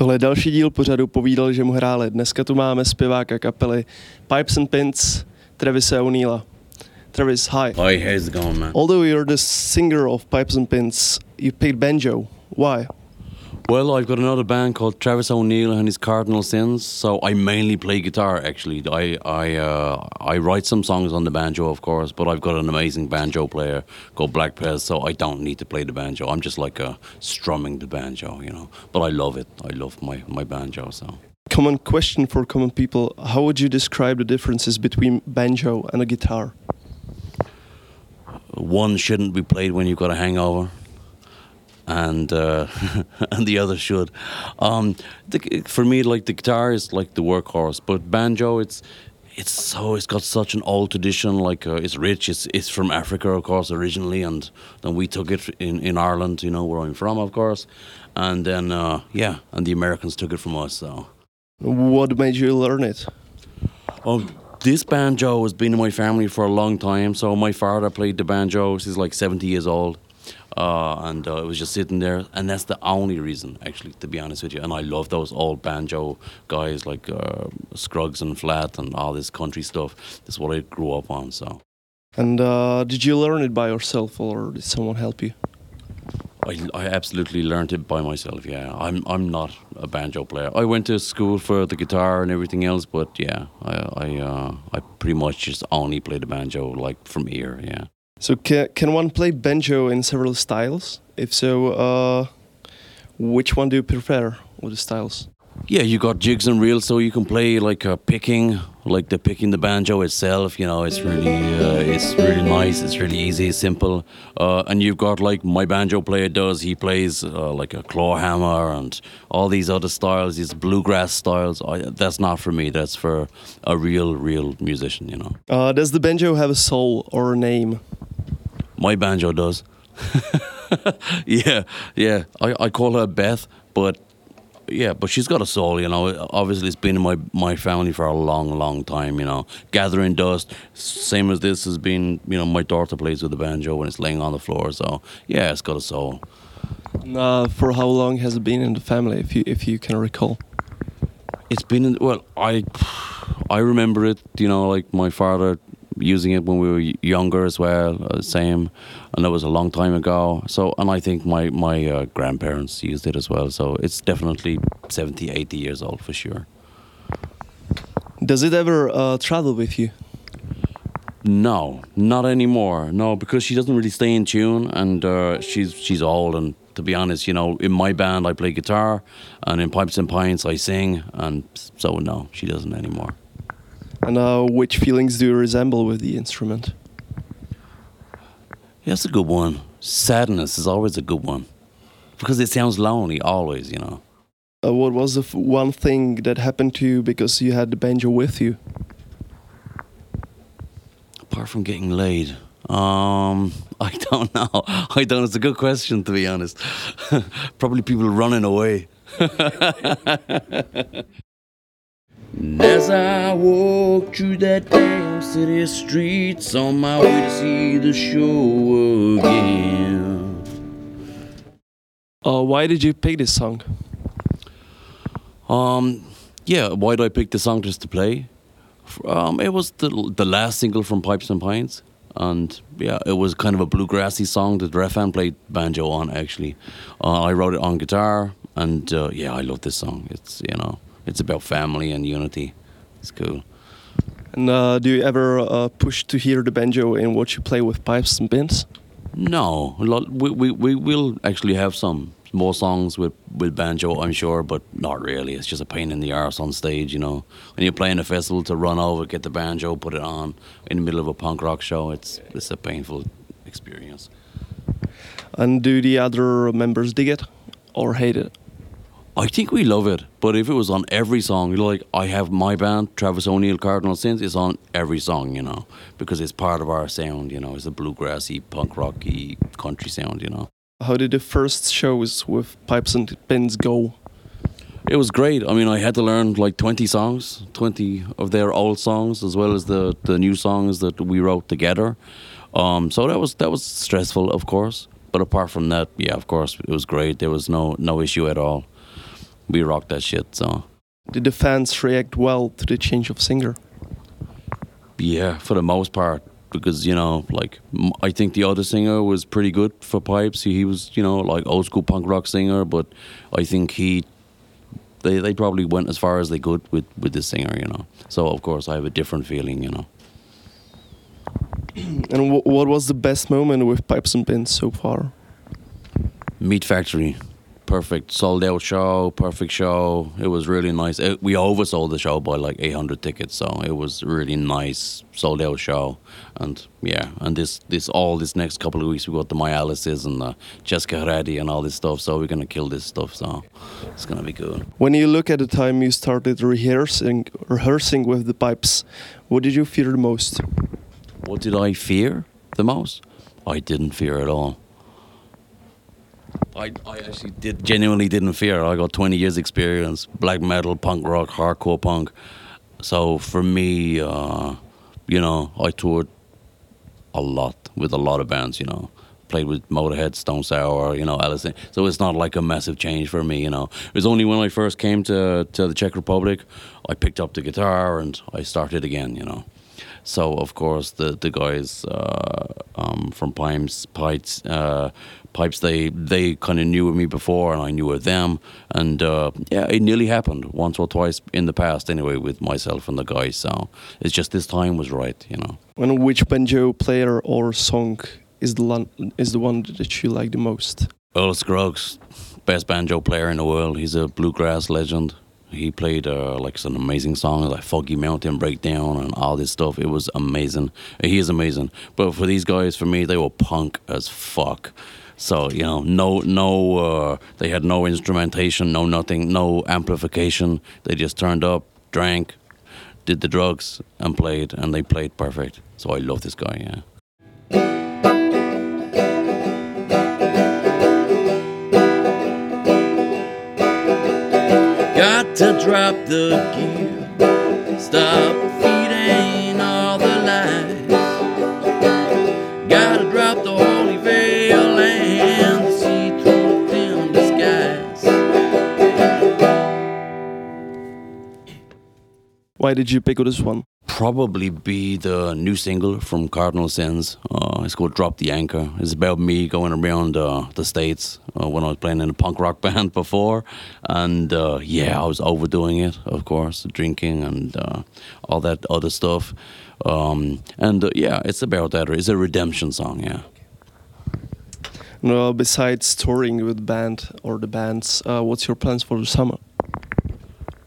Tohle je další díl pořadu Povídal, že mu hráli. Dneska tu máme zpěváka kapely Pipes and Pins, Travise O'Neilla. Travis, hi. Hi, how's it going, man? Although you're the singer of Pipes and Pins, you played banjo. Why? Well, I've got another band called Travis O'Neill and his Cardinal Sins, so I mainly play guitar. Actually, I I uh, I write some songs on the banjo, of course, but I've got an amazing banjo player called Black Pez, so I don't need to play the banjo. I'm just like uh, strumming the banjo, you know. But I love it. I love my my banjo. So Common question for common people: How would you describe the differences between banjo and a guitar? one shouldn't be played when you've got a hangover. And uh, and the other should. Um, the, for me, like the guitar is like the workhorse, but banjo, it's it's so it's got such an old tradition. Like uh, it's rich. It's it's from Africa, of course, originally, and then we took it in in Ireland. You know where I'm from, of course, and then uh, yeah, and the Americans took it from us. So. What made you learn it? Oh, this banjo has been in my family for a long time. So my father played the banjo. He's like 70 years old. Uh, and uh, it was just sitting there, and that's the only reason, actually, to be honest with you. And I love those old banjo guys like uh, Scruggs and Flatt and all this country stuff. That's what I grew up on. So. And uh, did you learn it by yourself, or did someone help you? I, I absolutely learned it by myself. Yeah, I'm I'm not a banjo player. I went to school for the guitar and everything else, but yeah, I I uh, I pretty much just only play the banjo like from ear. Yeah. So can can one play banjo in several styles? If so, uh, which one do you prefer with the styles? Yeah, you got jigs and reels, so you can play like uh, picking, like the picking the banjo itself. You know, it's really, uh, it's really nice. It's really easy, simple. Uh, and you've got like my banjo player does. He plays uh, like a claw hammer and all these other styles, these bluegrass styles. I, that's not for me. That's for a real, real musician. You know. Uh, does the banjo have a soul or a name? My banjo does. yeah, yeah. I, I call her Beth, but yeah, but she's got a soul, you know. Obviously, it's been in my my family for a long, long time, you know. Gathering dust, same as this has been, you know. My daughter plays with the banjo when it's laying on the floor, so yeah, it's got a soul. Uh, for how long has it been in the family, if you if you can recall? It's been in, well, I I remember it, you know, like my father using it when we were younger as well, uh, same, and that was a long time ago. So, and I think my my uh, grandparents used it as well. So it's definitely 70, 80 years old for sure. Does it ever uh, travel with you? No, not anymore. No, because she doesn't really stay in tune, and uh, she's she's old. And to be honest, you know, in my band I play guitar, and in Pipes and Pints I sing, and so no, she doesn't anymore. And uh, which feelings do you resemble with the instrument? Yeah, that's a good one. Sadness is always a good one because it sounds lonely always, you know. Uh, what was the f- one thing that happened to you because you had the banjo with you? Apart from getting laid, um, I don't know. I don't. Know it's a good question to be honest. Probably people running away. And as I walk through that damn city streets on my way to see the show again. Uh, why did you pick this song? Um, yeah, why did I pick the song just to play? Um, it was the the last single from Pipes and Pints, and yeah, it was kind of a bluegrassy song that Refan played banjo on. Actually, uh, I wrote it on guitar, and uh, yeah, I love this song. It's you know it's about family and unity. It's cool. And uh, do you ever uh, push to hear the banjo in what you play with pipes and pints? No, we we we will actually have some more songs with with banjo, I'm sure, but not really. It's just a pain in the arse on stage, you know. When you're playing a festival, to run over, get the banjo, put it on in the middle of a punk rock show, it's it's a painful experience. And do the other members dig it or hate it? I think we love it, but if it was on every song, like I have my band, Travis O'Neill Cardinal Sins, is on every song, you know, because it's part of our sound, you know, it's a bluegrassy, punk rocky, country sound, you know. How did the first shows with Pipes and Pints go? It was great. I mean, I had to learn like 20 songs, 20 of their old songs, as well as the, the new songs that we wrote together. Um, so that was that was stressful, of course. But apart from that, yeah, of course, it was great. There was no no issue at all we rock that shit. So Did the fans react well to the change of singer? yeah, for the most part, because you know, like I think the other singer was pretty good for pipes. He, he was, you know, like old school punk rock singer, but I think he. They, they probably went as far as they could with, with this singer, you know. So of course I have a different feeling, you know. And wh- what was the best moment with Pipes and Pints so far? MeetFactory, perfect sold out show, perfect show. It was really nice. It, we oversold the show by like 800 tickets, so it was really nice sold out show. And yeah, and this this all this next couple of weeks we got the Myalisis and the Jessica Haradi and all this stuff. So we're gonna kill this stuff. So it's gonna be good. When you look at the time you started rehearsing, rehearsing with the Pipes, what did you fear the most? What did I fear the most? I didn't fear at all. I, I actually did genuinely didn't fear. I got 20 years experience, black metal, punk rock, hardcore punk. So for me, uh, you know, I toured a lot with a lot of bands, you know. Played with Motorhead, Stone Sour, you know, Alice. So it's not like a massive change for me, you know. It was only when I first came to, to the Czech Republic, I picked up the guitar and I started again, you know. So of course the the guys uh, um, from Pipes, Pipes, uh, Pipes, they they kind of knew of me before, and I knew of them, and uh, yeah, it nearly happened once or twice in the past, anyway, with myself and the guys. So it's just this time was right, you know. And which banjo player or song is the is the one that you like the most? Earl Scruggs, best banjo player in the world. He's a bluegrass legend. He played uh, like some amazing songs like Foggy Mountain Breakdown and all this stuff. It was amazing. He is amazing. But for these guys, for me, they were punk as fuck. So you know, no, no, uh, they had no instrumentation, no nothing, no amplification. They just turned up, drank, did the drugs, and played, and they played perfect. So I love this guy. Yeah. To drop the gear. Stop Why did you pick this one? Probably be the new single from Cardinal Sins. Uh, it's called Drop the Anchor. It's about me going around uh, the States uh, when I was playing in a punk rock band before. And uh, yeah, I was overdoing it, of course, drinking and uh, all that other stuff. Um, and uh, yeah, it's about that. It's a redemption song, yeah. No, besides touring with the band or the bands, uh, what's your plans for the summer?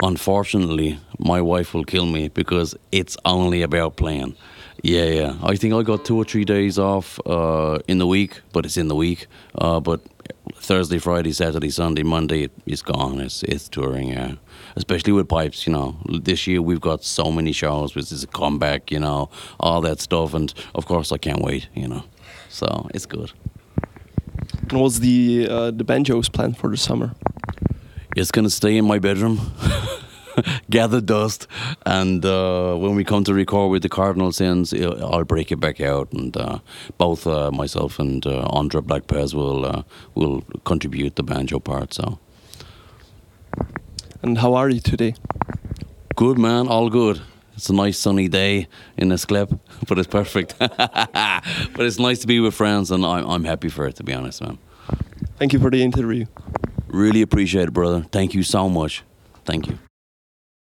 Unfortunately, my wife will kill me because it's only about playing. Yeah, yeah. I think I got two or three days off uh, in the week, but it's in the week. Uh, but Thursday, Friday, Saturday, Sunday, Monday, it, it's gone. It's it's touring, yeah. Especially with pipes, you know. This year we've got so many shows, which is a comeback, you know, all that stuff, and of course I can't wait, you know. So it's good. And what's the uh, the banjo's plan for the summer? It's gonna stay in my bedroom, gather dust, and uh, when we come to record with the Cardinal Sins, I'll I'll break it back out, and uh, both uh, myself and uh, Andre Black Pez will uh, will contribute the banjo part. So And how are you today? good, man, all good. It's a nice sunny day in this clip, but it's perfect. but it's nice to be with friends, and I'm I'm happy for it. To be honest, man, Thank you for the interview. really appreciate it, brother. Thank you so much. Thank you.